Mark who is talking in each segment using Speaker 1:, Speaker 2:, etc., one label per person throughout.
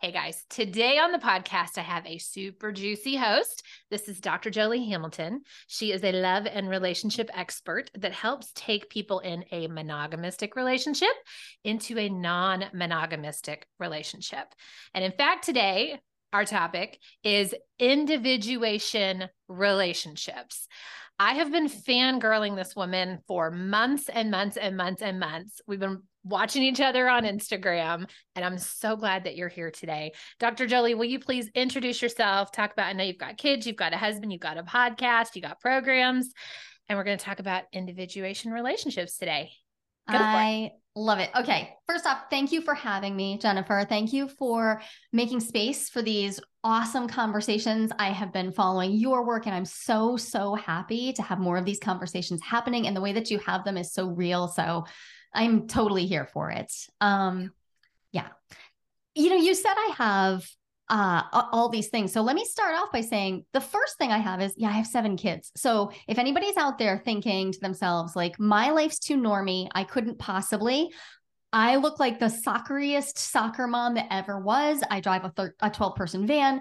Speaker 1: Hey guys, today on the podcast, I have a super juicy host. This is Dr. Joli Hamilton. She is a love and relationship expert that helps take people in a monogamistic relationship into a non monogamistic relationship. And in fact, today, our topic is individuation relationships. I have been fangirling this woman for months and months and months and months. We've been watching each other on Instagram, and I'm so glad that you're here today. Dr. Joli, will you please introduce yourself? Talk about, I know you've got kids, you've got a husband, you've got a podcast, you got programs, and we're going to talk about individuation relationships today.
Speaker 2: I love it. Okay. First off, thank you for having me, Jennifer. Thank you for making space for these awesome conversations. I have been following your work and I'm so, so happy to have more of these conversations happening. And the way that you have them is so real. So I'm totally here for it. Um, yeah. You know, you said I have uh, all these things. So let me start off by saying the first thing I have is, yeah, I have seven kids. So if anybody's out there thinking to themselves, like, my life's too normy, I couldn't possibly, I look like the socceriest soccer mom that ever was. I drive a, thir- a 12 person van,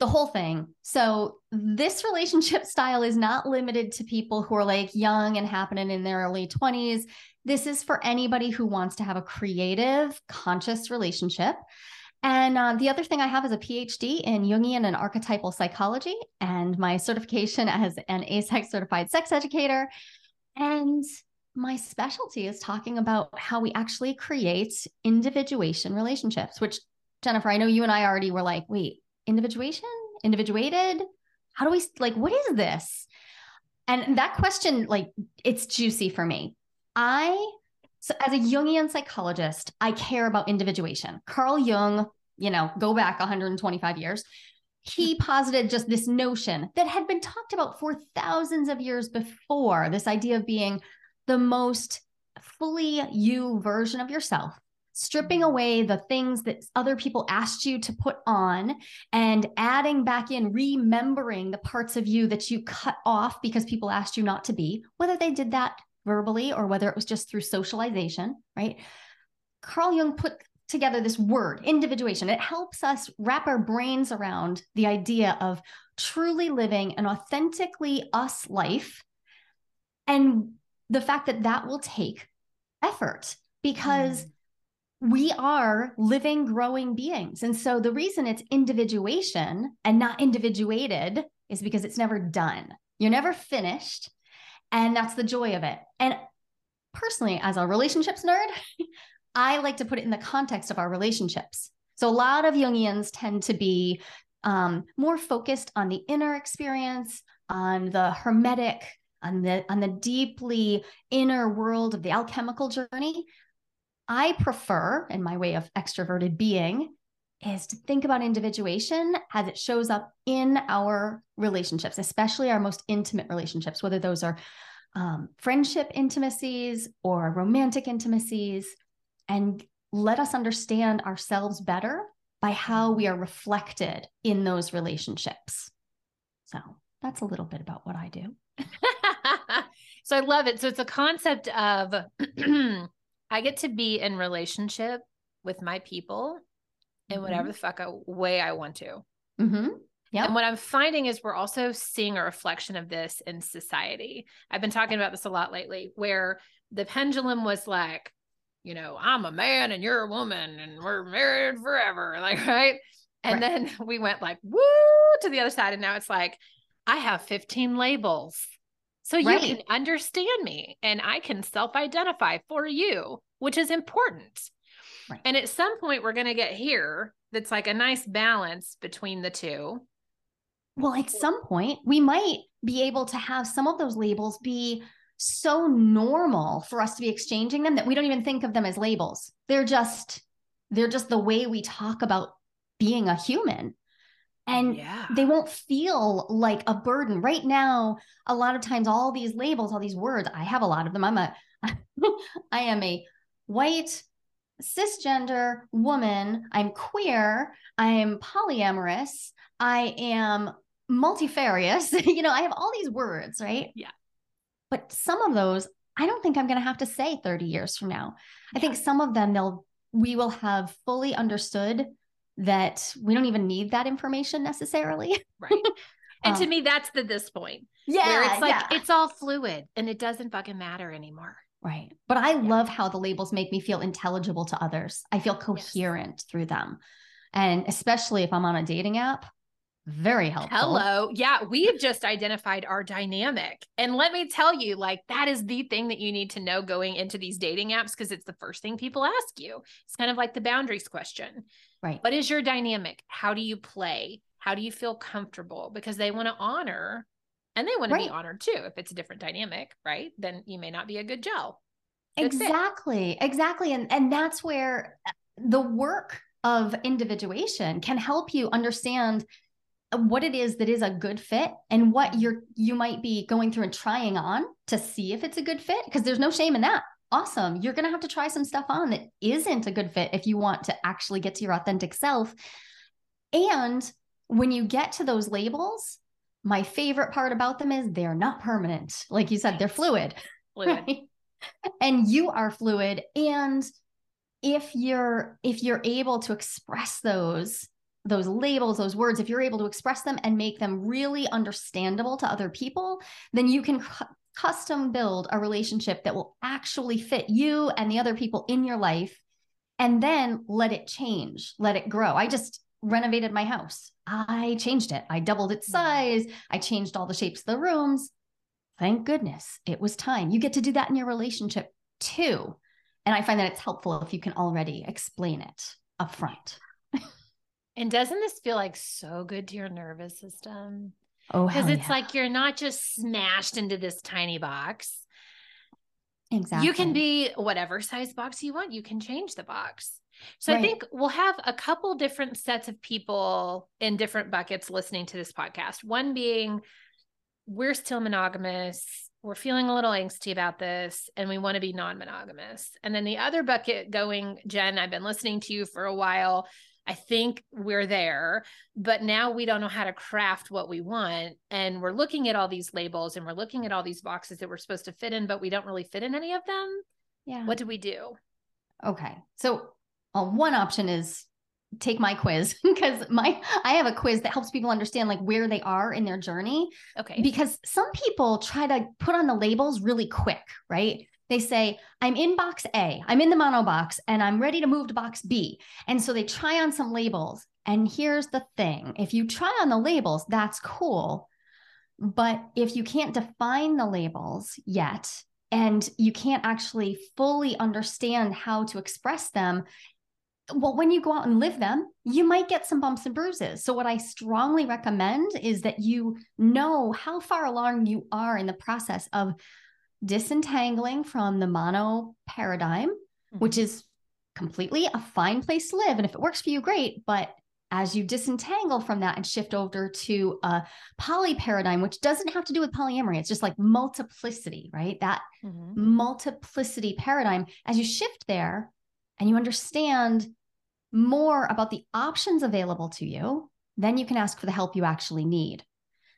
Speaker 2: the whole thing. So this relationship style is not limited to people who are like young and happening in their early 20s. This is for anybody who wants to have a creative, conscious relationship. And uh, the other thing I have is a PhD in Jungian and archetypal psychology and my certification as an AASECT certified sex educator. And my specialty is talking about how we actually create individuation relationships, which Jennifer, I know you and I already were like, wait, individuation, individuated? How do we like, what is this? And that question, like, it's juicy for me. I so, as a Jungian psychologist, I care about individuation. Carl Jung, you know, go back 125 years, he posited just this notion that had been talked about for thousands of years before this idea of being the most fully you version of yourself stripping mm-hmm. away the things that other people asked you to put on and adding back in remembering the parts of you that you cut off because people asked you not to be whether they did that verbally or whether it was just through socialization, right? Carl Jung put together this word, individuation. It helps us wrap our brains around the idea of truly living an authentically us life and the fact that that will take effort because mm. we are living, growing beings. And so the reason it's individuation and not individuated is because it's never done. You're never finished. And that's the joy of it. And personally, as a relationships nerd, I like to put it in the context of our relationships. So a lot of Jungians tend to be um, more focused on the inner experience, on the hermetic, on the on the deeply inner world of the alchemical journey. I prefer, in my way of extroverted being, is to think about individuation as it shows up in our relationships, especially our most intimate relationships, whether those are um, friendship intimacies or romantic intimacies, and let us understand ourselves better by how we are reflected in those relationships. So that's a little bit about what I do.
Speaker 1: so I love it. So it's a concept of I get to be in relationship with my people in whatever mm-hmm. the fuck I, way I want to. Mm-hmm. Yeah. And what I'm finding is we're also seeing a reflection of this in society. I've been talking about this a lot lately, where the pendulum was like, you know, I'm a man and you're a woman and we're married forever. Like, right. And right. then we went like, woo to the other side. And now it's like, I have 15 labels. So you right. can understand me and I can self identify for you, which is important. Right. And at some point, we're going to get here that's like a nice balance between the two.
Speaker 2: Well, at some point, we might be able to have some of those labels be so normal for us to be exchanging them that we don't even think of them as labels. They're just they're just the way we talk about being a human. And yeah. they won't feel like a burden. Right now, a lot of times all these labels, all these words, I have a lot of them. I'm a I am a white cisgender woman, I'm queer, I'm polyamorous, I am multifarious. you know, I have all these words, right?
Speaker 1: Yeah.
Speaker 2: But some of those, I don't think I'm going to have to say 30 years from now. Yeah. I think some of them they'll we will have fully understood that we don't even need that information necessarily.
Speaker 1: Right. And
Speaker 2: Um,
Speaker 1: to me, that's the this point
Speaker 2: Yeah.
Speaker 1: where it's like
Speaker 2: yeah.
Speaker 1: it's all fluid and it doesn't fucking matter anymore.
Speaker 2: Right. But I
Speaker 1: Yeah.
Speaker 2: love how the labels make me feel intelligible to others. I feel coherent through them. And especially if I'm on a dating app, very helpful.
Speaker 1: Hello. Yeah, we have just identified our dynamic. And let me tell you, like, that is the thing that you need to know going into these dating apps because it's the first thing people ask you. It's kind of like the boundaries question.
Speaker 2: Right.
Speaker 1: What is your dynamic? How do you play? How do you feel comfortable? Because they want to honor and they want to be honored too. If it's a different dynamic, right? Then you may not be a good gel. good fit.
Speaker 2: Exactly. Exactly. And and that's where uh, the work of individuation can help you understand uh, what it is that is a good fit and what you're you might be going through and trying on to see if it's a good fit because there's no shame in that. Awesome. You're going to have to try some stuff on that isn't a good fit if you want to actually get to your authentic self. And when you get to those labels, my favorite part about them is they're not permanent. Like you said, they're fluid.
Speaker 1: Fluid.
Speaker 2: Right. And you are fluid. And if you're if you're able to express those those labels, those words, if you're able to express them and make them really understandable to other people, then you can cu- custom build a relationship that will actually fit you and the other people in your life and then let it change, let it grow. I just renovated my house. I changed it. I doubled its
Speaker 1: Mhm.
Speaker 2: size. I changed all the shapes of the rooms. Thank goodness it was time. You get to do that in your relationship too. And I find that it's helpful if you can already explain it up front.
Speaker 1: And doesn't this feel like so good to your nervous system?
Speaker 2: Oh,
Speaker 1: Because it's
Speaker 2: yeah.
Speaker 1: like you're not just smashed into this tiny box.
Speaker 2: exactly.
Speaker 1: You can be whatever size box you want. You can change the box. So I think we'll have a couple different sets of people in different buckets listening to this podcast. One being we're still monogamous. We're feeling a little angsty about this and we want to be non monogamous. And then the other bucket going, Jen, I've been listening to you for a while. I think we're there, but now we don't know how to craft what we want. And we're looking at all these labels and we're looking at all these boxes that we're supposed to fit in, but we don't really fit in any of them.
Speaker 2: Yeah.
Speaker 1: What do we do?
Speaker 2: Okay. So uh, one option is take my quiz because my I have a quiz that helps people understand like where they are in their journey
Speaker 1: Okay.
Speaker 2: because some people try to put on the labels really quick, right? They say, I'm in box A, I'm in the mono box, and I'm ready to move to box B. And so they try on some labels. And here's the thing if you try on the labels, that's cool. But if you can't define the labels yet, and you can't actually fully understand how to express them, well, when you go out and live them, you might get some bumps and bruises. So, what I strongly recommend is that you know how far along you are in the process of disentangling from the mono paradigm, which is completely a fine place to live. And if it works for you, great. But as you disentangle from that and shift over to a poly paradigm, which doesn't have to do with polyamory, it's just like multiplicity, right? That
Speaker 1: Mhm.
Speaker 2: multiplicity paradigm, as you shift there and you understand more about the options available to you, then you can ask for the help you actually need.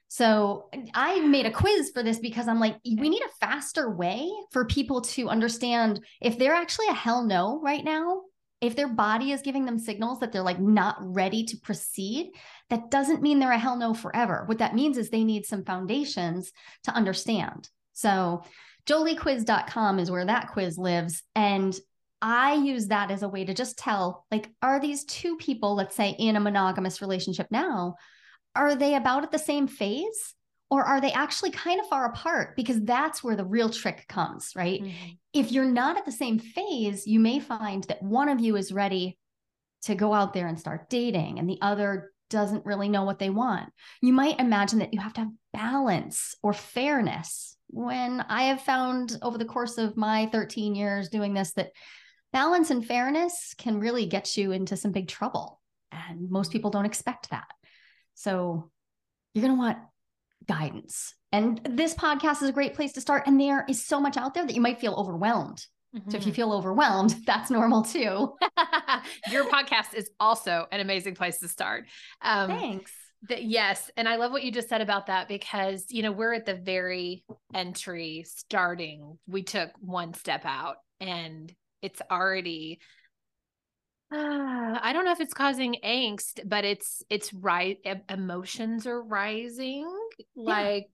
Speaker 2: So I made a quiz for this because I'm like, we need a faster way for people to understand if they're actually a hell no right now. If their body is giving them signals that they're like not ready to proceed, that doesn't mean they're a hell no forever. What that means is they need some foundations to understand. So joliquiz.com is where that quiz lives. And I use that as a way to just tell like, are these two people, let's say in a monogamous relationship now, are they about at the same phase? Or are they actually kind of far apart? Because that's where the real trick comes, right?
Speaker 1: Mhm.
Speaker 2: If you're not at the same phase, you may find that one of you is ready to go out there and start dating and the other doesn't really know what they want. You might imagine that you have to have balance or fairness. When I have found over the course of my 13 years doing this that balance and fairness can really get you into some big trouble. And most people don't expect that. So you're going to want guidance. And this podcast is a great place to start. And there is so much out there that you might feel overwhelmed. So if you
Speaker 1: Mhm.
Speaker 2: feel overwhelmed, that's normal too.
Speaker 1: Your podcast is also an amazing place to start. Um,
Speaker 2: Thanks.
Speaker 1: That yes, and I love what you just said about that because you know we're at the very entry starting. We took one step out, and it's already. Uh, I don't know if it's causing angst, but it's it's right. Emotions are rising. Like,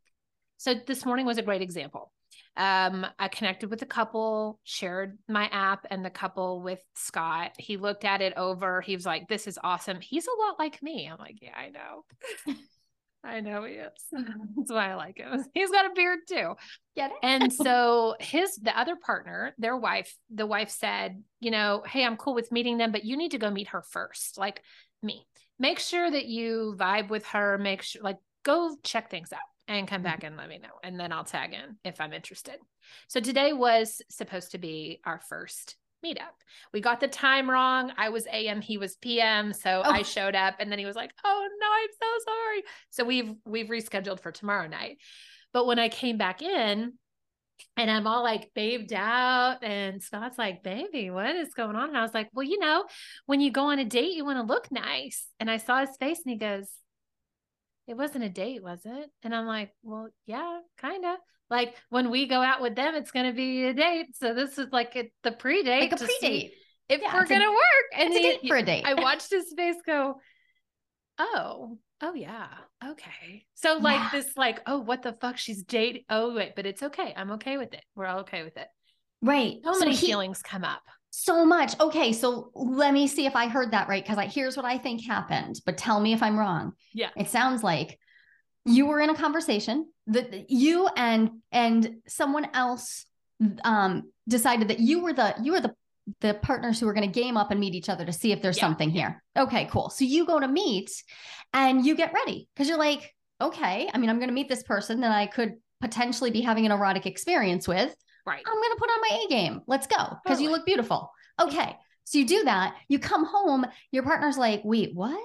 Speaker 1: so this morning was a great example. Um, I connected with a couple, shared my app and the couple with Scott. He looked at it over. He was like, This is awesome. He's a lot like me. I'm like, Yeah, I know. I know he is. That's why I like him. He's got a beard too.
Speaker 2: Get it?
Speaker 1: And so his the other partner, their wife, the wife said, you know, hey, I'm cool with meeting them, but you need to go meet her first, like me. Make sure that you vibe with her. Make sure, like, go check things out and come back mm-hmm. and let me know, and then I'll tag in if I'm interested. So today was supposed to be our first meetup. We got the time wrong. I was AM, he was PM, so oh. I showed up and then he was like, "Oh no, I'm so sorry." So we've we've rescheduled for tomorrow night. But when I came back in and I'm all like babed out and Scott's like, "Baby, what is going on?" And I was like, "Well, you know, when you go on a date, you want to look nice." And I saw his face and he goes, "It wasn't a date, was it?" And I'm like, "Well, yeah, kind of." Like when we go out with them, it's going to be a date. So this is like a, the pre-date,
Speaker 2: like a pre-date.
Speaker 1: If yeah, we're going to work,
Speaker 2: and it's he, a date for a date.
Speaker 1: I watched his face go, "Oh, oh yeah, okay." So like yeah. this, like, oh, what the fuck? She's dating. Oh wait, but it's okay. I'm okay with it. We're all okay with it.
Speaker 2: Right.
Speaker 1: So, so many he, feelings come up.
Speaker 2: So much. Okay, so let me see if I heard that right because I here's what I think happened, but tell me if I'm wrong.
Speaker 1: Yeah.
Speaker 2: It sounds like you were in a conversation that you and and someone else um decided that you were the you were the the partners who were going to game up and meet each other to see if there's yeah. something here. Okay, cool. So you go to meet and you get ready because you're like, okay, I mean, I'm going to meet this person that I could potentially be having an erotic experience with.
Speaker 1: Right.
Speaker 2: I'm going to put on my A game. Let's go because totally. you look beautiful. Okay. So you do that. You come home, your partner's like, wait, what?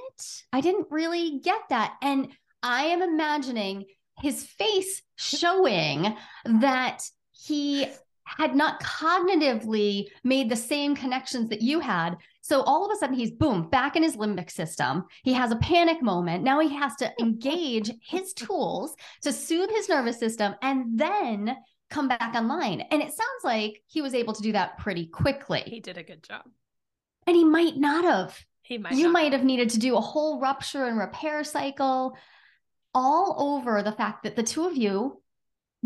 Speaker 2: I didn't really get that. And I am imagining his face showing that he had not cognitively made the same connections that you had. So all of a sudden, he's boom, back in his limbic system. He has a panic moment. Now he has to engage his tools to soothe his nervous system and then come back online. And it sounds like he was able to do that pretty quickly.
Speaker 1: He did a good job.
Speaker 2: And he might not have.
Speaker 1: He might.
Speaker 2: You might have needed to do a whole rupture and repair cycle all over the fact that the two of you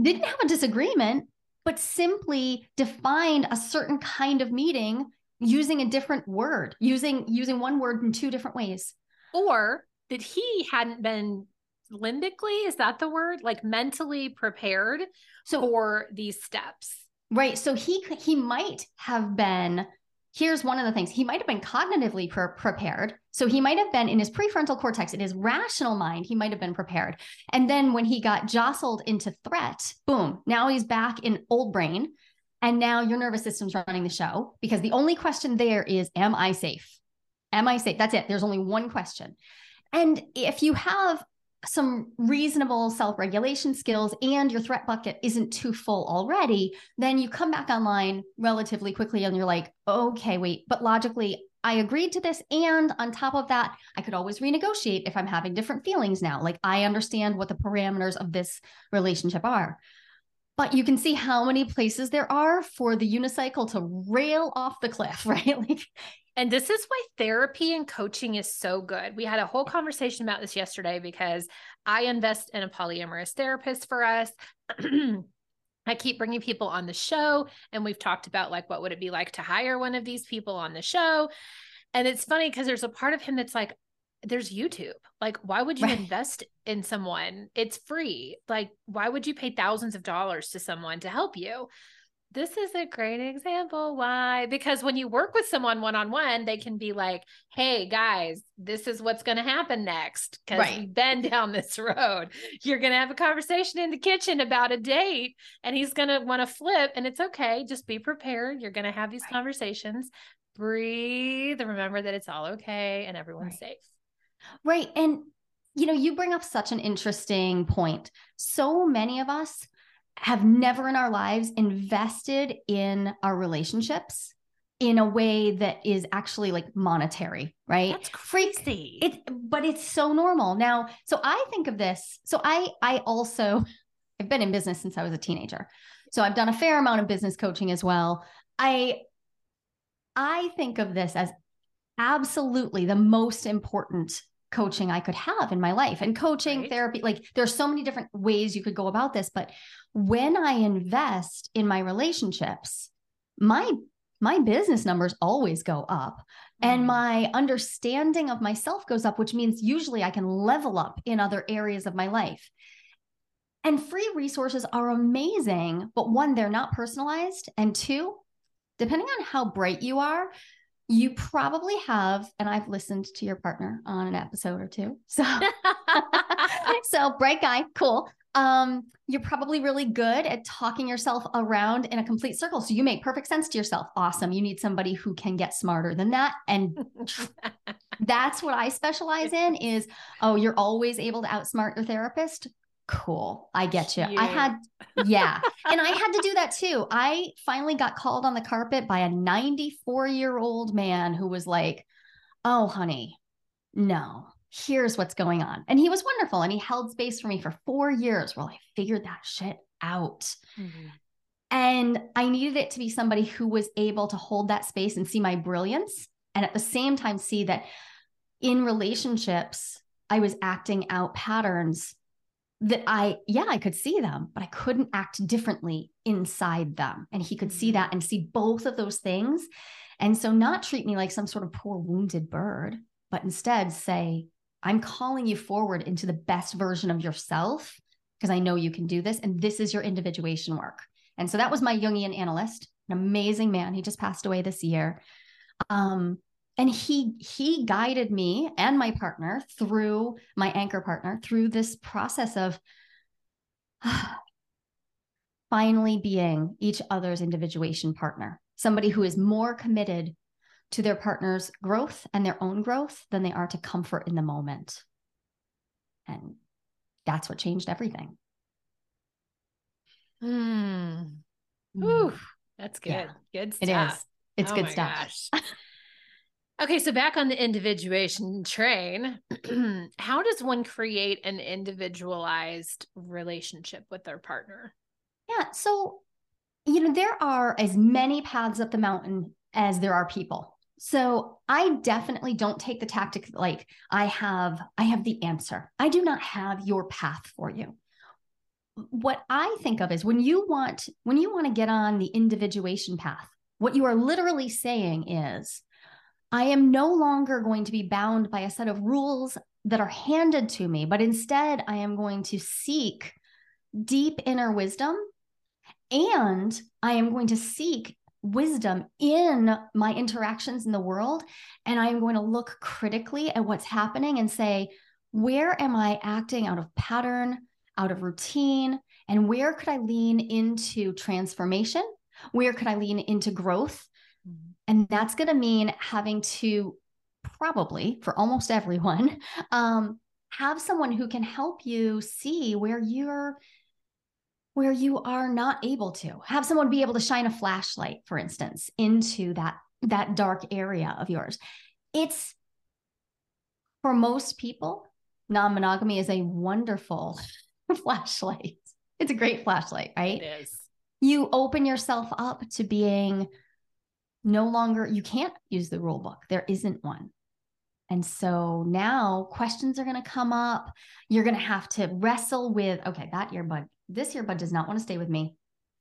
Speaker 2: didn't have a disagreement, but simply defined a certain kind of meeting using a different word, using using one word in two different ways.
Speaker 1: Or that he hadn't been limbically, is that the word? Like mentally prepared so, for these steps.
Speaker 2: Right. So he he might have been here's one of the things he might have been cognitively pre- prepared. So he might have been in his prefrontal cortex, in his rational mind, he might have been prepared. And then when he got jostled into threat, boom, now he's back in old brain. And now your nervous system's running the show because the only question there is, Am I safe? Am I safe? That's it. There's only one question. And if you have some reasonable self regulation skills and your threat bucket isn't too full already, then you come back online relatively quickly and you're like, okay, wait, but logically, I agreed to this. And on top of that, I could always renegotiate if I'm having different feelings now. Like I understand what the parameters of this relationship are. But you can see how many places there are for the unicycle to rail off the cliff, right? Like
Speaker 1: and this is why therapy and coaching is so good. We had a whole conversation about this yesterday because I invest in a polyamorous therapist for us. I keep bringing people on the show and we've talked about like what would it be like to hire one of these people on the show. And it's funny because there's a part of him that's like there's YouTube. Like why would you right. invest in someone? It's free. Like why would you pay thousands of dollars to someone to help you? This is a great example why because when you work with someone one-on-one they can be like hey guys this is what's going to happen next because right. we've been down this road you're going to have a conversation in the kitchen about a date and he's going to want to flip and it's okay just be prepared you're going to have these right. conversations breathe remember that it's all okay and everyone's right. safe
Speaker 2: right and you know you bring up such an interesting point so many of us have never in our lives invested in our relationships in a way that is actually like monetary, right?
Speaker 1: That's crazy.
Speaker 2: It, but it's so normal now. So I think of this. So I, I also, I've been in business since I was a teenager. So I've done a fair amount of business coaching as well. I, I think of this as absolutely the most important coaching I could have in my life. And coaching,
Speaker 1: Right.
Speaker 2: therapy, like there's so many different ways you could go about this, but when I invest in my relationships, my my business numbers always go up and
Speaker 1: Mhm.
Speaker 2: my understanding of myself goes up, which means usually I can level up in other areas of my life. And free resources are amazing, but one, they're not personalized. And two, depending on how bright you are, you probably have, and I've listened to your partner on an episode or two. So, so bright guy, cool. Um, you're probably really good at talking yourself around in a complete circle. So you make perfect sense to yourself. Awesome. You need somebody who can get smarter than that. And that's what I specialize in is, oh, you're always able to outsmart your therapist. Cool. I get you. I had, yeah. and I had to do that too. I finally got called on the carpet by a 94 year old man who was like, oh, honey, no, here's what's going on. And he was wonderful. And he held space for me for four years while I figured that shit out.
Speaker 1: Mhm.
Speaker 2: And I needed it to be somebody who was able to hold that space and see my brilliance. And at the same time, see that in relationships, I was acting out patterns that I, yeah, I could see them, but I couldn't act differently inside them. And he could see
Speaker 1: Mhm.
Speaker 2: that and see both of those things. And so, not treat me like some sort of poor wounded bird, but instead say, I'm calling you forward into the best version of yourself because I know you can do this. And this is your individuation work. And so that was my Jungian analyst, an amazing man. He just passed away this year. Um, and he he guided me and my partner through my anchor partner through this process of finally being each other's individuation partner, somebody who is more committed to their partner's growth and their own growth than they are to comfort in the moment. And that's what changed everything.
Speaker 1: Mm. Whew. That's good.
Speaker 2: Yeah,
Speaker 1: good
Speaker 2: It
Speaker 1: stuff.
Speaker 2: is. It's
Speaker 1: Oh
Speaker 2: good
Speaker 1: my
Speaker 2: stuff.
Speaker 1: gosh. okay, so back on the individuation train, how does one create an individualized relationship with their partner?
Speaker 2: Yeah. So, you know, there are as many paths up the mountain as there are people. So I definitely don't take the tactic like I have, I have the answer. I do not have your path for you. What I think of is when you want, when you want to get on the individuation path, what you are literally saying is, I am no longer going to be bound by a set of rules that are handed to me, but instead I am going to seek deep inner wisdom and I am going to seek wisdom in my interactions in the world. And I am going to look critically at what's happening and say, where am I acting out of pattern, out of routine? And where could I lean into transformation? Where could I lean into growth? And that's going to mean having to probably for almost everyone um, have someone who can help you see where you're where you are not able to. Have someone be able to shine a flashlight for instance into that that dark area of yours. It's for most people non-monogamy is a wonderful flashlight. It's a great flashlight right?
Speaker 1: It is.
Speaker 2: you open yourself up to being no longer you can't use the rule book. There isn't one. And so now questions are going to come up. You're going to have to wrestle with okay that earbud this earbud does not want to stay with me.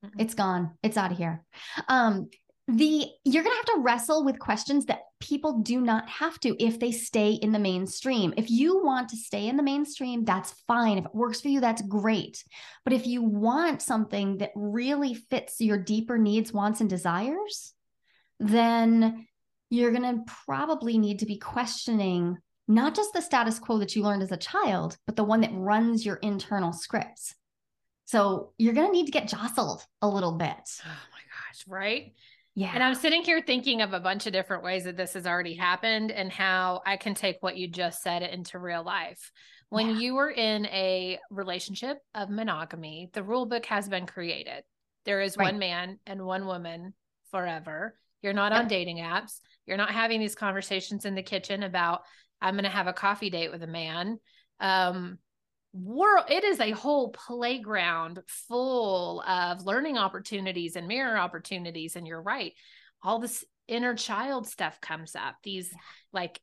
Speaker 1: Mm-mm.
Speaker 2: it's gone. It's out of here. Um the you're going to have to wrestle with questions that people do not have to if they stay in the mainstream. If you want to stay in the mainstream that's fine. If it works for you that's great. But if you want something that really fits your deeper needs wants and desires then you're going to probably need to be questioning not just the status quo that you learned as a child but the one that runs your internal scripts so you're going to need to get jostled a little bit
Speaker 1: Oh my gosh, right?
Speaker 2: yeah
Speaker 1: And I'm sitting here thinking of a bunch of different ways that this has already happened and how I can take what you just said into real life. When
Speaker 2: Yeah.
Speaker 1: you were in a relationship of monogamy, the rule book has been created. There is
Speaker 2: Right.
Speaker 1: one man and one woman forever. You're not on dating apps. You're not having these conversations in the kitchen about I'm going to have a coffee date with a man. Um world it is a whole playground full of learning opportunities and mirror opportunities and you're right all this inner child stuff comes up, these like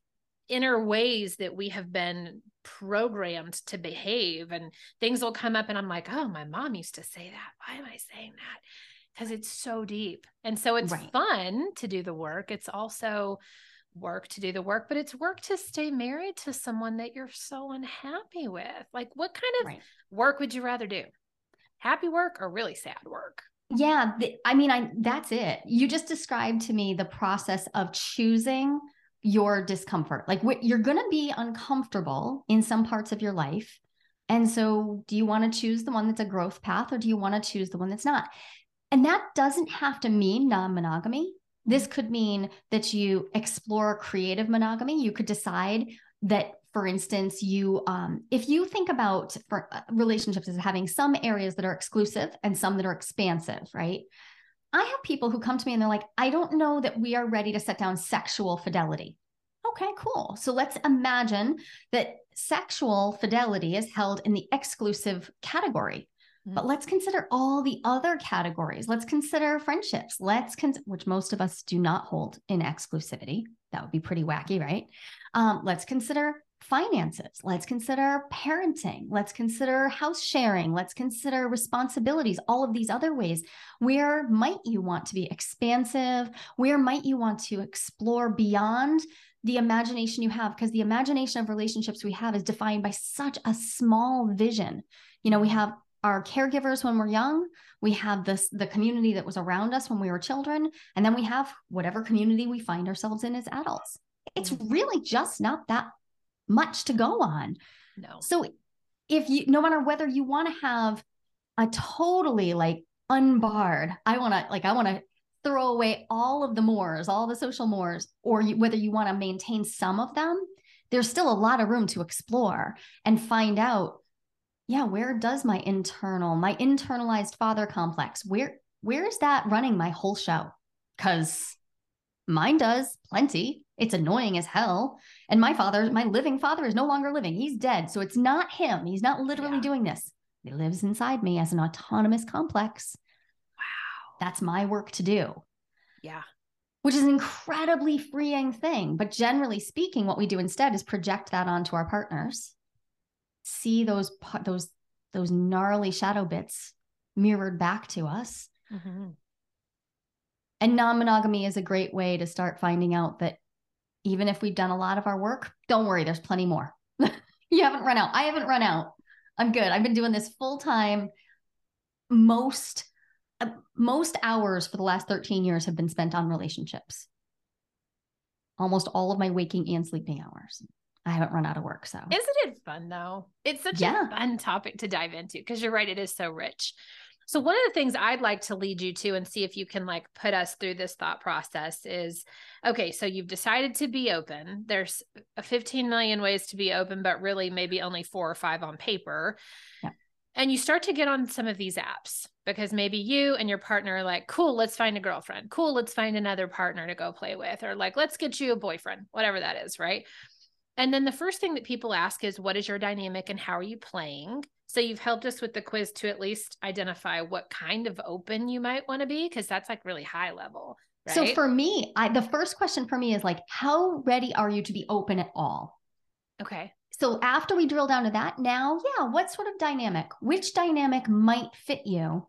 Speaker 1: inner ways that we have been programmed to behave and things will come up and I'm like, "Oh, my mom used to say that. Why am I saying that?" Cuz it's so deep. And so it's right. fun to do the work. It's also work to do the work, but it's work to stay married to someone that you're so unhappy with. Like what kind of right. work would you rather do? Happy work or really sad work?
Speaker 2: Yeah, I mean, I that's it. You just described to me the process of choosing your discomfort. Like what you're going to be uncomfortable in some parts of your life. And so, do you want to choose the one that's a growth path or do you want to choose the one that's not? And that doesn't have to mean non monogamy. This could mean that you explore creative monogamy. You could decide that for instance you um, if you think about uh, relationships as having some areas that are exclusive and some that are expansive right? I have people who come to me and they're like i don't know that we are ready to set down sexual fidelity. Okay cool. So let's imagine that sexual fidelity is held in the exclusive category but mm-hmm. let's consider all the other categories. Let's consider friendships. Let's con- which most of us do not hold in exclusivity. That would be pretty wacky, right? Um, let's consider finances. Let's consider parenting. Let's consider house sharing. Let's consider responsibilities, all of these other ways. Where might you want to be expansive? Where might you want to explore beyond the imagination you have? Because the imagination of relationships we have is defined by such a small vision. You know, we have our caregivers when we're young we have this the community that was around us when we were children and then we have whatever community we find ourselves in as adults it's mm. really just not that much to go on.
Speaker 1: No.
Speaker 2: So if you, no matter whether you want to have a totally like unbarred, I want to, like, I want to throw away all of the mores, all the social mores, or you, whether you want to maintain some of them, there's still a lot of room to explore and find out, yeah, where does my internal, my internalized father complex, where, where is that running my whole show? Because mine does plenty. It's annoying as hell. And my father, my living father, is no longer living. He's dead. So it's not him. He's not literally yeah. doing this. He lives inside me as an autonomous complex.
Speaker 1: Wow.
Speaker 2: That's my work to do.
Speaker 1: Yeah.
Speaker 2: Which is an incredibly freeing thing. But generally speaking, what we do instead is project that onto our partners, see those those those gnarly shadow bits mirrored back to us. Mm-hmm. And non monogamy is a great way to start finding out that even if we've done a lot of our work, don't worry, there's plenty more. you haven't run out. I haven't run out. I'm good. I've been doing this full time. Most uh, most hours for the last 13 years have been spent on relationships. Almost all of my waking and sleeping hours. I haven't run out of work. So,
Speaker 1: isn't it fun though? It's such yeah. a fun topic to dive into because you're right, it is so rich. So one of the things I'd like to lead you to and see if you can like put us through this thought process is okay, so you've decided to be open. There's a 15 million ways to be open, but really maybe only four or five on paper. Yeah. And you start to get on some of these apps because maybe you and your partner are like, cool, let's find a girlfriend. Cool, let's find another partner to go play with. Or like, let's get you a boyfriend, whatever that is, right? And then the first thing that people ask is, what is your dynamic and how are you playing? So you've helped us with the quiz to at least identify what kind of open you might want to be because that's like really high level. Right?
Speaker 2: So for me, I the first question for me is like how ready are you to be open at all?
Speaker 1: Okay.
Speaker 2: So after we drill down to that, now, yeah, what sort of dynamic? Which dynamic might fit you?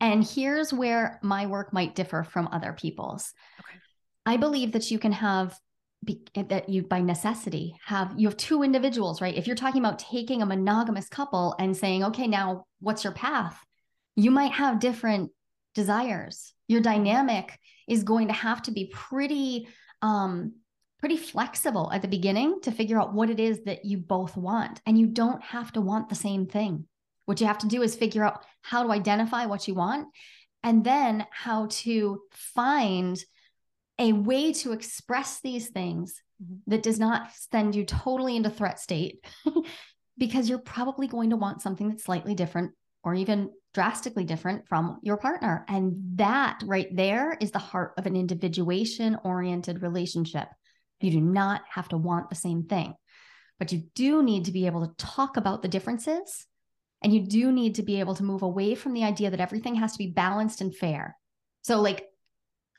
Speaker 2: And here's where my work might differ from other people's. Okay. I believe that you can have that you by necessity have you have two individuals right? If you're talking about taking a monogamous couple and saying okay now what's your path? You might have different desires. Your dynamic is going to have to be pretty um pretty flexible at the beginning to figure out what it is that you both want. And you don't have to want the same thing. What you have to do is figure out how to identify what you want and then how to find a way to express these things mm-hmm. that does not send you totally into threat state because you're probably going to want something that's slightly different or even drastically different from your partner. And that right there is the heart of an individuation oriented relationship. You do not have to want the same thing, but you do need to be able to talk about the differences. And you do need to be able to move away from the idea that everything has to be balanced and fair. So, like,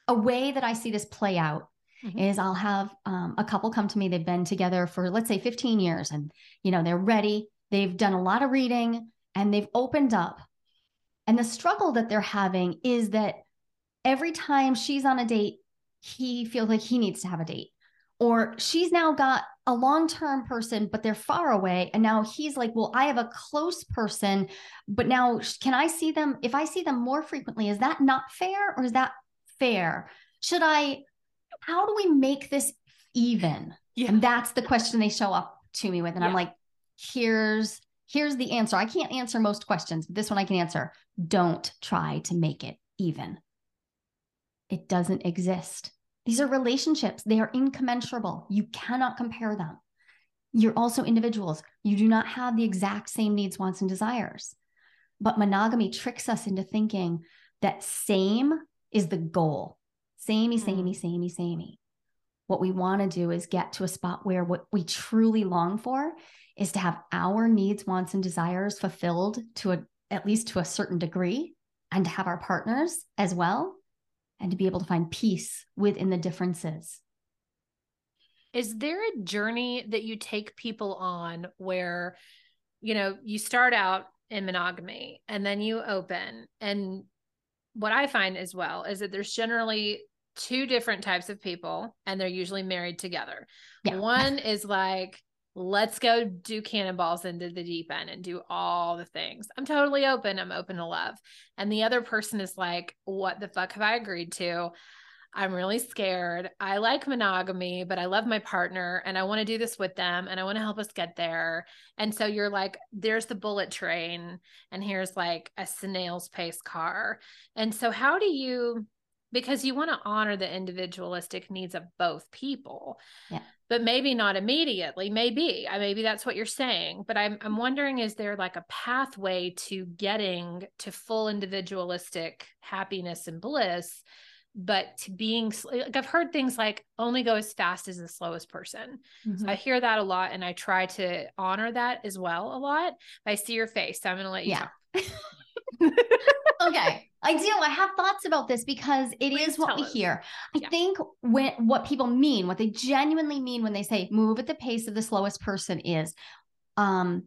Speaker 2: a way that I see this play out
Speaker 1: Mhm.
Speaker 2: is I'll have um, a couple come to me. They've been together for let's say 15 years, and you know they're ready. They've done a lot of reading and they've opened up. And the struggle that they're having is that every time she's on a date, he feels like he needs to have a date, or she's now got a long term person, but they're far away, and now he's like, well, I have a close person, but now can I see them? If I see them more frequently, is that not fair, or is that fair? Should I? How do we make this even?
Speaker 1: Yeah.
Speaker 2: And that's the question they show up to me with. And I'm like, here's here's the answer. I can't answer most questions, but this one I can answer. Don't try to make it even. It doesn't exist. These are relationships. They are incommensurable. You cannot compare them. You're also individuals. You do not have the exact same needs, wants, and desires. But monogamy tricks us into thinking that same is the goal. Samey, hmm. samey, samey, samey. What we want to do is get to a spot where what we truly long for is to have our needs, wants, and desires fulfilled to a, at least to a certain degree, and to have our partners as well, and to be able to find peace within the differences.
Speaker 1: Is there a journey that you take people on where, you know, you start out in monogamy and then you open? And what I find as well is that there's generally two different types of people and they're usually married together.
Speaker 2: Yeah.
Speaker 1: One is like, let's go do cannonballs into the deep end and do all the things. I'm totally open. I'm open to love. And the other person is like, what the fuck have I agreed to? I'm really scared. I like monogamy, but I love my partner and I want to do this with them and I want to help us get there. And so you're like, there's the bullet train and here's like a snail's pace car. And so, how do you, because you want to honor the individualistic needs of both people.
Speaker 2: Yeah.
Speaker 1: But maybe not immediately. Maybe, I maybe that's what you're saying. But I'm I'm wondering, is there like a pathway to getting to full individualistic happiness and bliss? But to being like I've heard things like only go as fast as the slowest person.
Speaker 2: Mhm.
Speaker 1: So I hear that a lot and I try to honor that as well a lot. I see your face, so I'm going to let you
Speaker 2: Yeah. okay. I do. I have thoughts about this because it is
Speaker 1: Please
Speaker 2: what we
Speaker 1: us.
Speaker 2: hear. I
Speaker 1: Yeah.
Speaker 2: think when what people mean, what they genuinely mean when they say move at the pace of the slowest person is um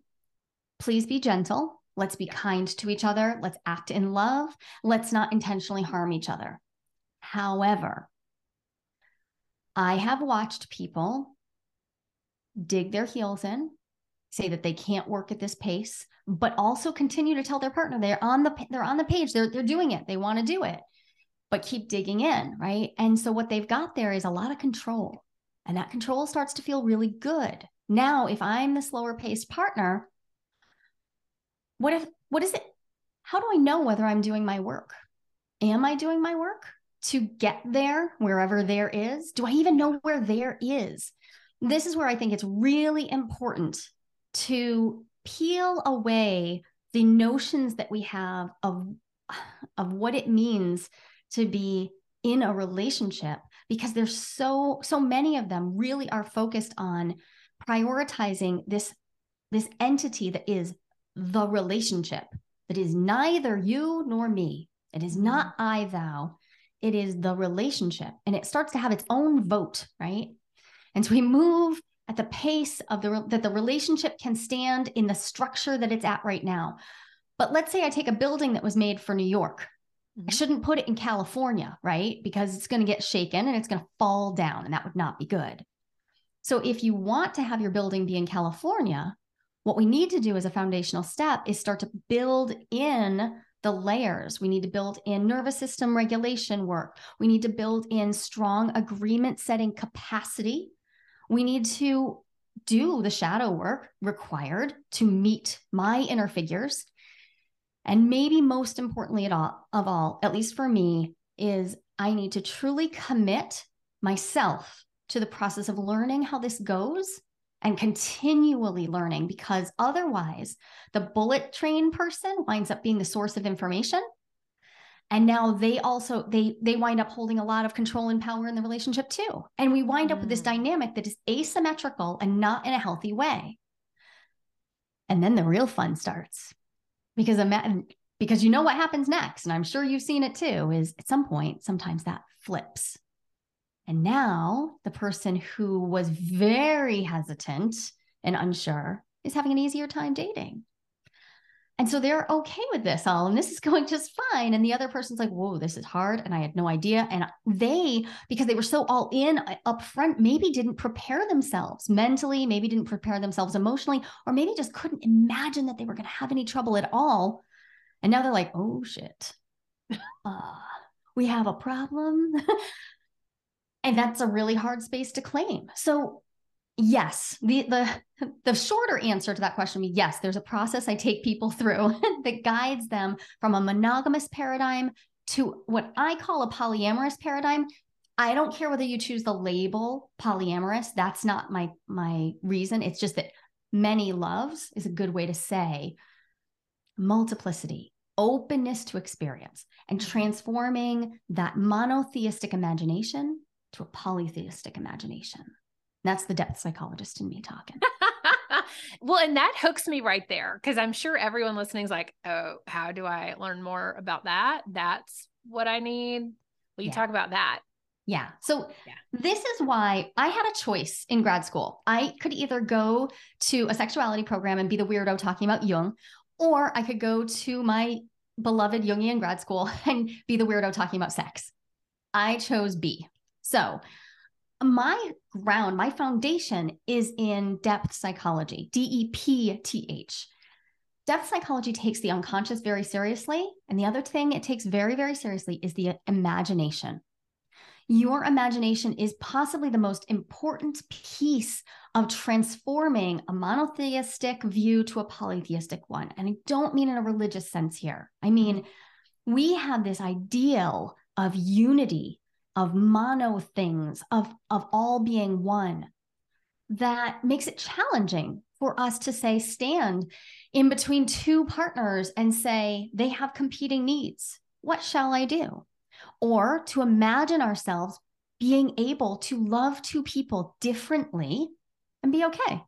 Speaker 2: please be gentle. Let's be
Speaker 1: Yeah.
Speaker 2: kind to each other. Let's act in love. Let's not intentionally harm each other. However, I have watched people dig their heels in, say that they can't work at this pace, but also continue to tell their partner they're on the they're on the page, they're they're doing it, they want to do it, but keep digging in, right? And so what they've got there is a lot of control, and that control starts to feel really good. Now, if I'm the slower paced partner, what if what is it? How do I know whether I'm doing my work? Am I doing my work to get there wherever there is? Do I even know where there is? This is where I think it's really important to peel away the notions that we have of of what it means to be in a relationship because there's so so many of them really are focused on prioritizing this this entity that is the relationship that is neither you nor me it is not i thou it is the relationship and it starts to have its own vote right and so we move at the pace of the that the relationship can stand in the structure that it's at right now but let's say i take a building that was made for new york I
Speaker 1: Mhm.
Speaker 2: shouldn't put it in California, right? Because it's going to get shaken and it's going to fall down, and that would not be good. So, if you want to have your building be in California, what we need to do as a foundational step is start to build in the layers. We need to build in nervous system regulation work. We need to build in strong agreement setting capacity. We need to do the shadow work required to meet my inner figures and maybe most importantly at all, of all, at least for me, is I need to truly commit myself to the process of learning how this goes and continually learning because otherwise the bullet train person winds up being the source of information and now they also they they wind up holding a lot of control and power in the relationship too and we wind up with this
Speaker 1: Mm.
Speaker 2: dynamic that is asymmetrical and not in a healthy way and then the real fun starts because imagine because you know what happens next. And I'm sure you've seen it too is at some point, sometimes that flips. And now the person who was very hesitant and unsure is having an easier time dating. And so they're okay with this all, and this is going just fine. And the other person's like, whoa, this is hard. And I had no idea. And they, because they were so all in uh, up front, maybe didn't prepare themselves mentally, maybe didn't prepare themselves emotionally, or maybe just couldn't imagine that they were going to have any trouble at all. And now they're like, oh shit, uh, we have a problem. and that's a really hard space to claim. So yes the the the shorter answer to that question would be yes there's a process i take people through that guides them from a monogamous paradigm to what i call a polyamorous paradigm i don't care whether you choose the label polyamorous that's not my my reason it's just that many loves is a good way to say multiplicity openness to experience and mm-hmm. transforming that monotheistic imagination to a polytheistic imagination that's the depth psychologist in me talking.
Speaker 1: well, and that hooks me right there because I'm sure everyone listening is like, oh, how do I learn more about that? That's what I need. Will you yeah. talk about that?
Speaker 2: Yeah. So yeah. this is why I had a choice in grad school. I could either go to a sexuality program and be the weirdo talking about Jung, or I could go to my beloved Jungian grad school and be the weirdo talking about sex. I chose B. So my ground, my foundation is in depth psychology, D E P T H. Depth psychology takes the unconscious very seriously. And the other thing it takes very, very seriously is the imagination. Your imagination is possibly the most important piece of transforming a monotheistic view to a polytheistic one. And I don't mean in a religious sense here. I mean, we have this ideal of unity of mono things, of, of all being one, that makes it challenging for us to say, stand in between two partners and say, they have competing needs. What shall I do? Or to imagine ourselves being able to love two people differently and be okay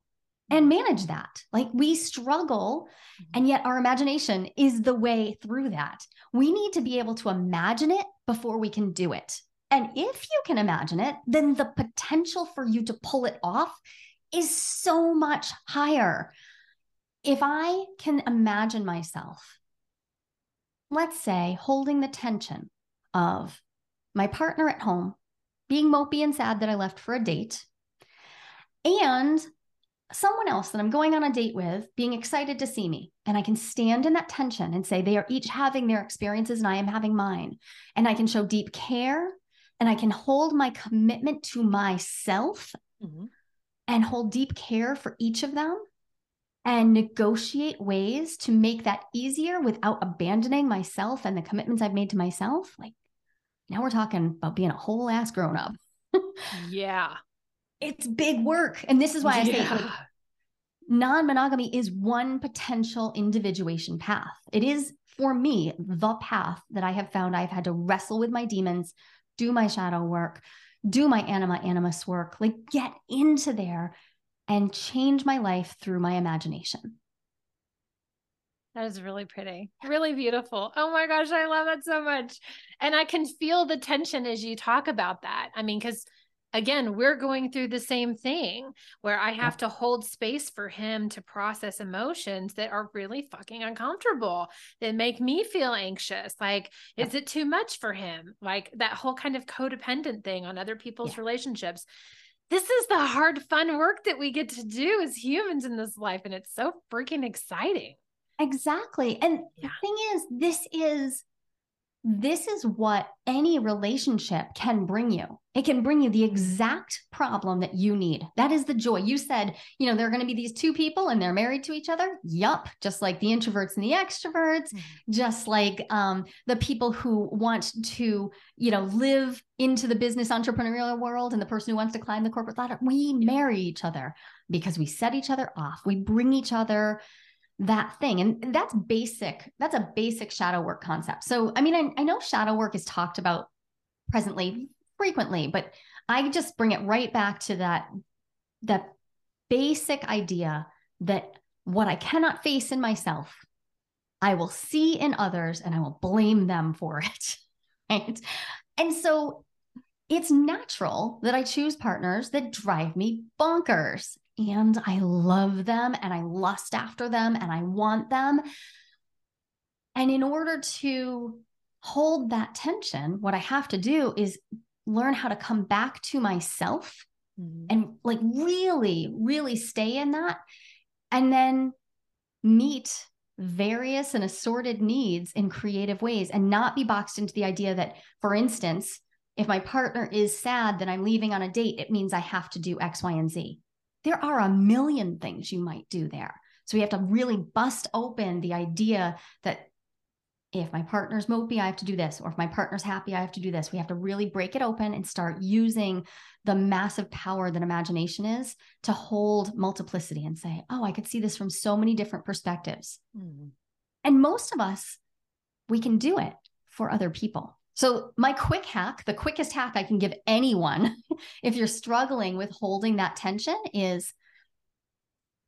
Speaker 2: and manage that. Like we struggle, mm-hmm. and yet our imagination is the way through that. We need to be able to imagine it before we can do it. And if you can imagine it, then the potential for you to pull it off is so much higher. If I can imagine myself, let's say, holding the tension of my partner at home being mopey and sad that I left for a date, and someone else that I'm going on a date with being excited to see me. And I can stand in that tension and say they are each having their experiences and I am having mine. And I can show deep care and I can hold my commitment to myself mm-hmm. and hold deep care for each of them and negotiate ways to make that easier without abandoning myself and the commitments I've made to myself. Like now we're talking about being a whole ass grown up.
Speaker 1: yeah.
Speaker 2: It's big work. And this is why I yeah. say non monogamy is one potential individuation path. It is for me the path that I have found I've had to wrestle with my demons, do my shadow work, do my anima animus work, like get into there and change my life through my imagination.
Speaker 1: That is really pretty, really beautiful. Oh my gosh, I love that so much. And I can feel the tension as you talk about that. I mean, because again, we're going through the same thing where I have to hold space for him to process emotions that are really fucking uncomfortable, that make me feel anxious. Like, is it too much for him? Like that whole kind of codependent thing on other people's yeah. relationships. This is the hard, fun work that we get to do as humans in this life. And it's so freaking exciting.
Speaker 2: Exactly. And yeah. the thing is, this is this is what any relationship can bring you. It can bring you the exact problem that you need. That is the joy. You said, you know, there are going to be these two people and they're married to each other. Yup. Just like the introverts and the extroverts, mm-hmm. just like um, the people who want to, you know, live into the business entrepreneurial world and the person who wants to climb the corporate ladder. We marry each other because we set each other off. We bring each other that thing. And that's basic. That's a basic shadow work concept. So, I mean, I, I know shadow work is talked about presently frequently, but I just bring it right back to that, that basic idea that what I cannot face in myself, I will see in others and I will blame them for it. Right. And so it's natural that I choose partners that drive me bonkers. And I love them and I lust after them and I want them. And in order to hold that tension, what I have to do is learn how to come back to myself mm-hmm. and like really, really stay in that. And then meet various and assorted needs in creative ways and not be boxed into the idea that, for instance, if my partner is sad that I'm leaving on a date, it means I have to do X, Y, and Z. There are a million things you might do there. So we have to really bust open the idea that if my partner's mopey, I have to do this. Or if my partner's happy, I have to do this. We have to really break it open and start using the massive power that imagination is to hold multiplicity and say, oh, I could see this from so many different perspectives. Mm-hmm. And most of us, we can do it for other people. So, my quick hack, the quickest hack I can give anyone, if you're struggling with holding that tension, is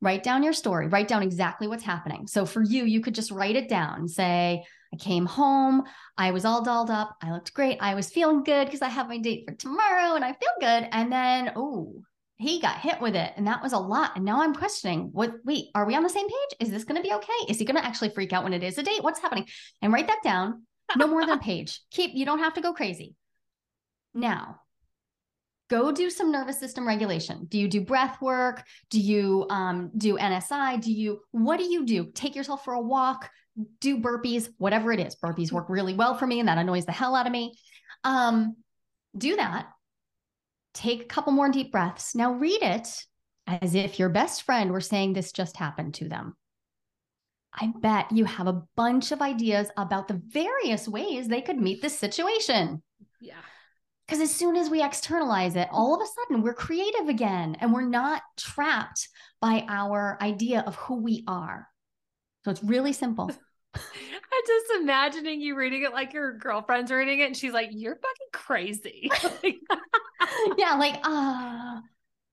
Speaker 2: write down your story, write down exactly what's happening. So, for you, you could just write it down say, I came home. I was all dolled up. I looked great. I was feeling good because I have my date for tomorrow and I feel good. And then, oh, he got hit with it. And that was a lot. And now I'm questioning what, wait, are we on the same page? Is this going to be okay? Is he going to actually freak out when it is a date? What's happening? And write that down. No more than a page. Keep, you don't have to go crazy. Now, go do some nervous system regulation. Do you do breath work? Do you um, do NSI? Do you, what do you do? Take yourself for a walk, do burpees, whatever it is. Burpees work really well for me and that annoys the hell out of me. Um, do that. Take a couple more deep breaths. Now read it as if your best friend were saying this just happened to them. I bet you have a bunch of ideas about the various ways they could meet this situation.
Speaker 1: Yeah.
Speaker 2: Because as soon as we externalize it, all of a sudden we're creative again and we're not trapped by our idea of who we are. So it's really simple.
Speaker 1: I'm just imagining you reading it like your girlfriend's reading it, and she's like, "You're fucking crazy."
Speaker 2: yeah, like ah. Uh,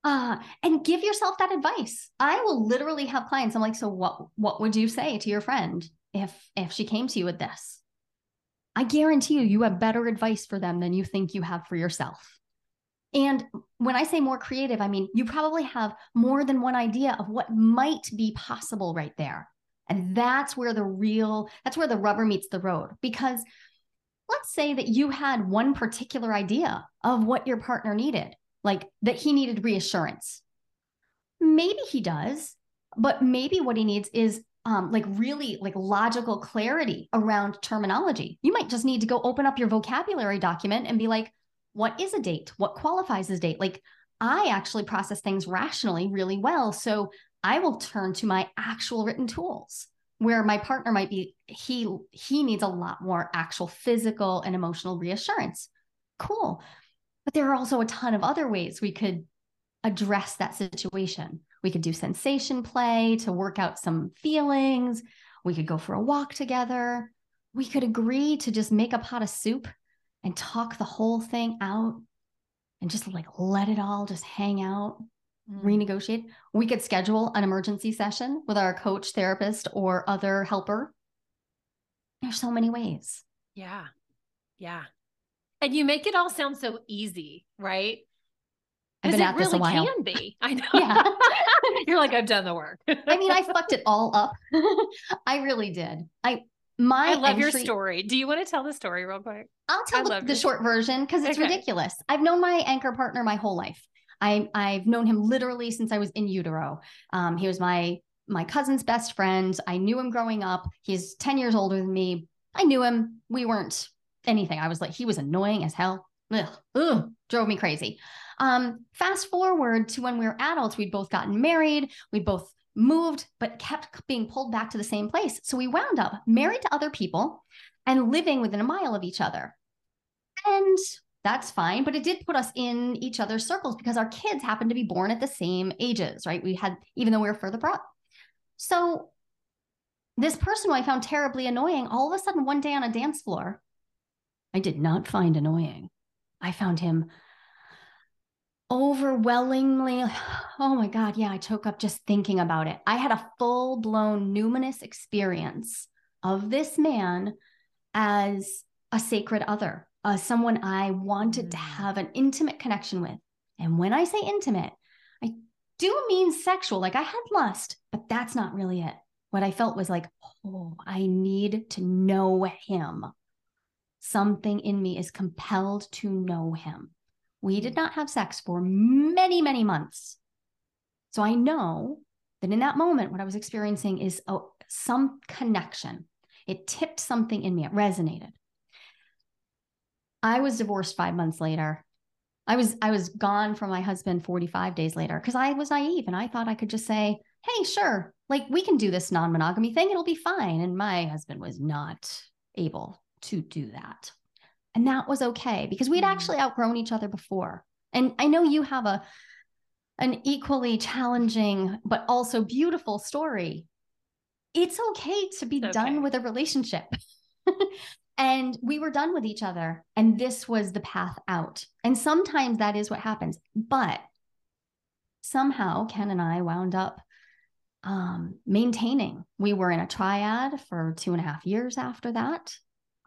Speaker 2: uh, and give yourself that advice. I will literally have clients. I'm like, so what what would you say to your friend if if she came to you with this? I guarantee you, you have better advice for them than you think you have for yourself. And when I say more creative, I mean you probably have more than one idea of what might be possible right there. And that's where the real, that's where the rubber meets the road. Because let's say that you had one particular idea of what your partner needed, like that he needed reassurance. Maybe he does, but maybe what he needs is um, like really like logical clarity around terminology. You might just need to go open up your vocabulary document and be like, what is a date? What qualifies as date? Like I actually process things rationally really well. So I will turn to my actual written tools where my partner might be he he needs a lot more actual physical and emotional reassurance. Cool. But there are also a ton of other ways we could address that situation. We could do sensation play to work out some feelings. We could go for a walk together. We could agree to just make a pot of soup and talk the whole thing out and just like let it all just hang out mm. renegotiate. We could schedule an emergency session with our coach, therapist, or other helper. There's so many ways.
Speaker 1: Yeah. Yeah. And you make it all sound so easy, right?
Speaker 2: I've been at
Speaker 1: really
Speaker 2: this a while.
Speaker 1: can be. I know. Yeah. You're like, I've done the work.
Speaker 2: I mean, I fucked it all up. I really did. I my
Speaker 1: I love entry, your story. Do you want to tell the story real quick?
Speaker 2: I'll tell the, the short version because it's okay. ridiculous. I've known my anchor partner my whole life. I, I've known him literally since I was in utero. Um, he was my my cousin's best friend. I knew him growing up. He's 10 years older than me. I knew him. We weren't anything. I was like, he was annoying as hell. Ugh, ugh, drove me crazy. Um, fast forward to when we were adults, we'd both gotten married. We both moved, but kept being pulled back to the same place. So we wound up married to other people and living within a mile of each other. And that's fine. But it did put us in each other's circles because our kids happened to be born at the same ages, right? We had, even though we were further apart. So this person who I found terribly annoying, all of a sudden, one day on a dance floor, I did not find annoying. I found him overwhelmingly, oh my God, yeah, I choke up just thinking about it. I had a full blown numinous experience of this man as a sacred other, uh, someone I wanted to
Speaker 1: Mm.
Speaker 2: have an intimate connection with. And when I say intimate, I do mean sexual. Like I had lust, but that's not really it. What I felt was like, oh, I need to know him. Something in me is compelled to know him. We did hmm. not have sex for many, many months. So I know that in that moment, what I was experiencing is a, some connection. It tipped something in me, it resonated. I was divorced five months later. I was I was gone from my husband 45 days later because I was naive and I thought I could just say, hey, sure, like we can do this non-monogamy thing, it'll be fine. And my husband was not able to do that. And that was okay because we'd
Speaker 1: Mm.
Speaker 2: actually outgrown each other before. And I know you have a an equally challenging but also beautiful story. It's okay to be
Speaker 1: It's
Speaker 2: done with a relationship. and we were done with each other and this was the path out. And sometimes that is what happens. But somehow Ken and I wound up um, maintaining. We were in a triad for two and a half years after that.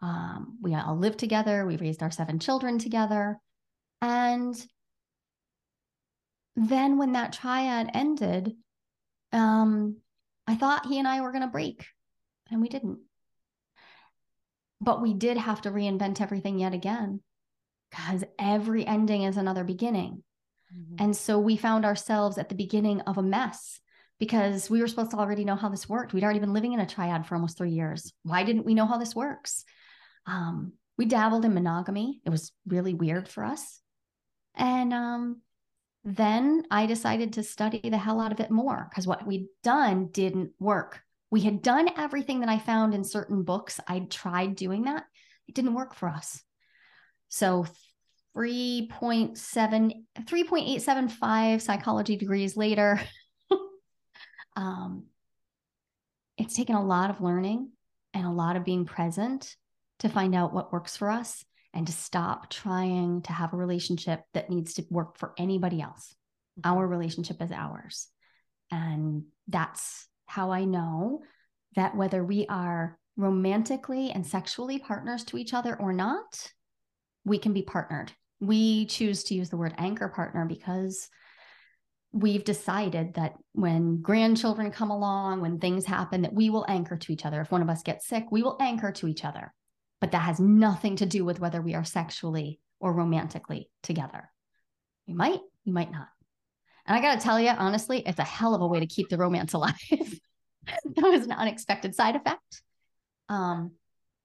Speaker 2: Um, we all lived together. We raised our seven children together. And then when that triad ended, um, I thought he and I were going to break, and we didn't. But we did have to reinvent everything yet again because every ending is another beginning. And so we found ourselves at the beginning of a mess because we were supposed to already know how this worked. We'd already been living in a triad for almost three years. Why didn't we know how this works? Um, we dabbled in monogamy. It was really weird for us. And um, then I decided to study the hell out of it more because what we'd done didn't work. We had done everything that I found in certain books. I'd tried doing that, it didn't work for us. So 3.7 3.875 psychology degrees later um, it's taken a lot of learning and a lot of being present to find out what works for us and to stop trying to have a relationship that needs to work for anybody else mm-hmm. our relationship is ours and that's how i know that whether we are romantically and sexually partners to each other or not we can be partnered. We choose to use the word anchor partner because we've decided that when grandchildren come along, when things happen, that we will anchor to each other. If one of us gets sick, we will anchor to each other. But that has nothing to do with whether we are sexually or romantically together. You might, you might not. And I got to tell you, honestly, it's a hell of a way to keep the romance alive. that was an unexpected side effect. Um,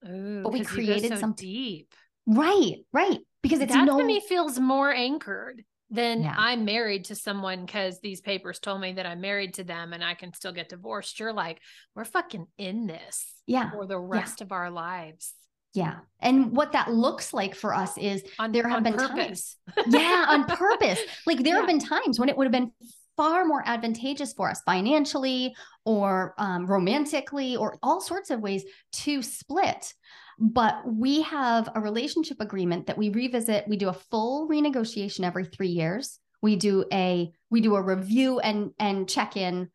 Speaker 1: Ooh,
Speaker 2: But we created
Speaker 1: so
Speaker 2: some-
Speaker 1: deep.
Speaker 2: right, right. Because it's
Speaker 1: that
Speaker 2: no
Speaker 1: to me feels more anchored than
Speaker 2: Yeah.
Speaker 1: I'm married to someone because these papers told me that I'm married to them and I can still get divorced. You're like, we're fucking in this
Speaker 2: yeah.
Speaker 1: for the rest of our lives.
Speaker 2: Yeah. And what that looks like for us is
Speaker 1: On,
Speaker 2: There have been
Speaker 1: purpose.
Speaker 2: yeah, on purpose. Like there
Speaker 1: Yeah.
Speaker 2: have been times when it would have been far more advantageous for us financially or um, romantically or all sorts of ways to split. But we have a relationship agreement that we revisit. We do a full renegotiation every three years. We do a we do a review and and check in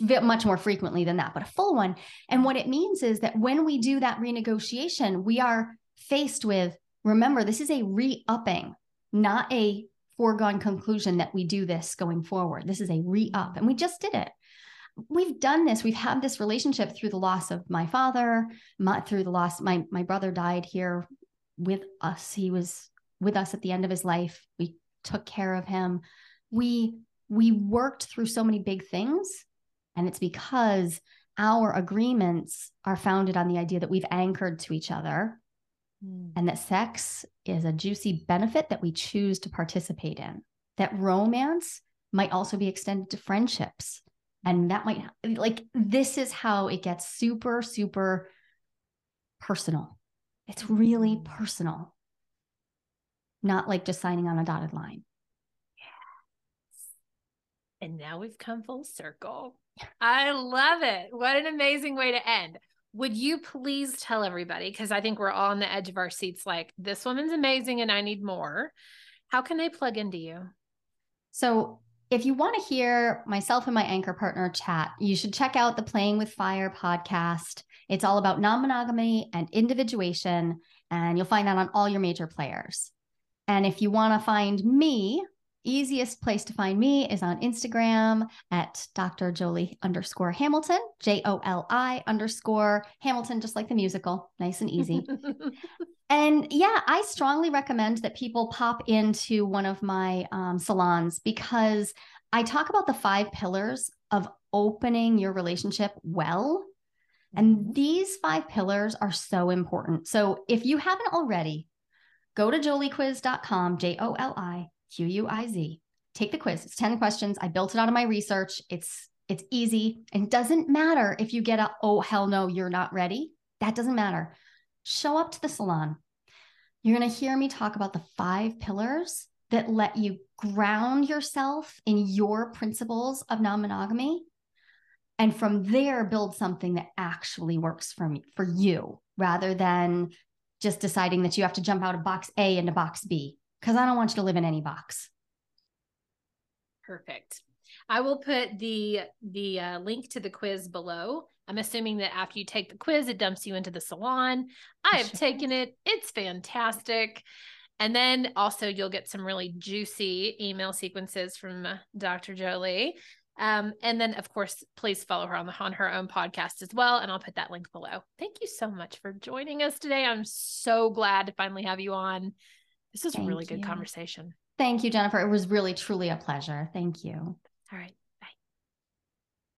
Speaker 2: much more frequently than that, but a full one. And what it means is that when we do that renegotiation, we are faced with remember this is a re-upping not a foregone conclusion that we do this going forward. This is a re up, and we just did it. We've done this. We've had this relationship through the loss of my father, my, through the loss. My my brother died here with us. He was with us at the end of his life. We took care of him. We we worked through so many big things, and it's because our agreements are founded on the idea that we've anchored to each other
Speaker 1: Mm.
Speaker 2: and that sex is a juicy benefit that we choose to participate in. That romance might also be extended to friendships. And that might, like, this is how it gets super, super personal. It's really
Speaker 1: Mm.
Speaker 2: personal, not like just signing on a dotted line.
Speaker 1: And now we've come full circle. I love it. What an amazing way to end. Would you please tell everybody, because I think we're all on the edge of our seats, like, this woman's amazing and I need more. How can they plug into you?
Speaker 2: So if you want to hear myself and my anchor partner chat, you should check out the Playing with Fire podcast. It's all about non monogamy and individuation, and you'll find that on all your major players. And if you want to find me, easiest place to find me is on Instagram at Dr. Joli underscore Hamilton, J O L I underscore Hamilton, just like the musical, nice and easy. and yeah, I strongly recommend that people pop into one of my um, salons because I talk about the five pillars of opening your relationship well. And mm-hmm. these five pillars are so important. So if you haven't already, go to joliquiz.com, J O L I Q U I Z. Take the quiz. It's 10 questions. I built it out of my research. It's it's easy. And doesn't matter if you get a oh hell no, you're not ready. That doesn't matter. Show up to the salon. You're going to hear me talk about the five pillars that let you ground yourself in your principles of non-monogamy and from there build something that actually works for me for you rather than just deciding that you have to jump out of box A into box B because I don't want you to live in any box.
Speaker 1: Perfect. I will put the the uh, link to the quiz below. I'm assuming that after you take the quiz, it dumps you into the salon. I have sure. taken it. It's fantastic. And then also you'll get some really juicy email sequences from uh, Dr. Joli. Um, and then of course, please follow her on the on her own podcast as well. And I'll put that link below. Thank you so much for joining us today. I'm so glad to finally have you on. This was a really good conversation.
Speaker 2: Thank you, Jennifer. It was really truly a pleasure. Thank you.
Speaker 1: All right.